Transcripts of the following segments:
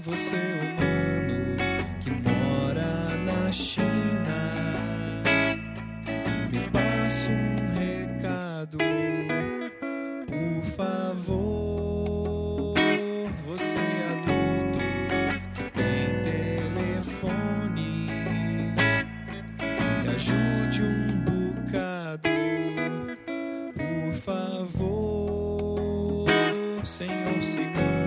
você humano que mora na China, me passa um recado, por favor. Você adulto que tem telefone, me ajude um bocado, por favor, Senhor cigano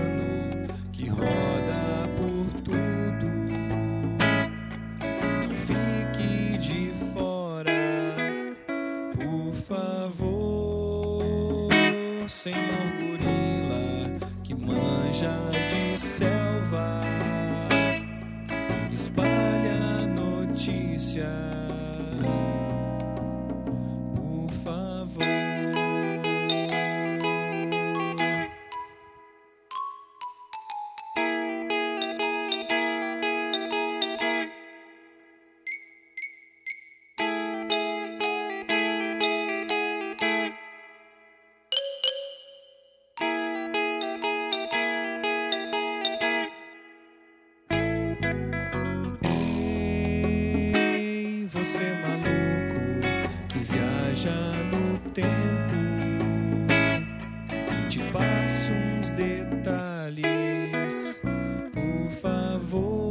Senhor gorila que manja de selva, espalha notícia, você maluco que viaja no tempo, te passo uns detalhes, por favor.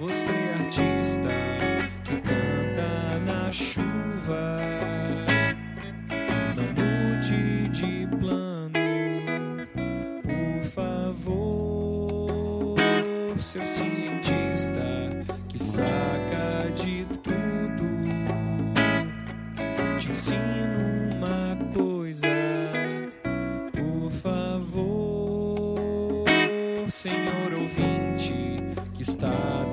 Você artista que canta na chuva, não de plano, por favor. Seu cientista que saca de tudo, te ensino uma coisa, por favor, senhor ouvinte que está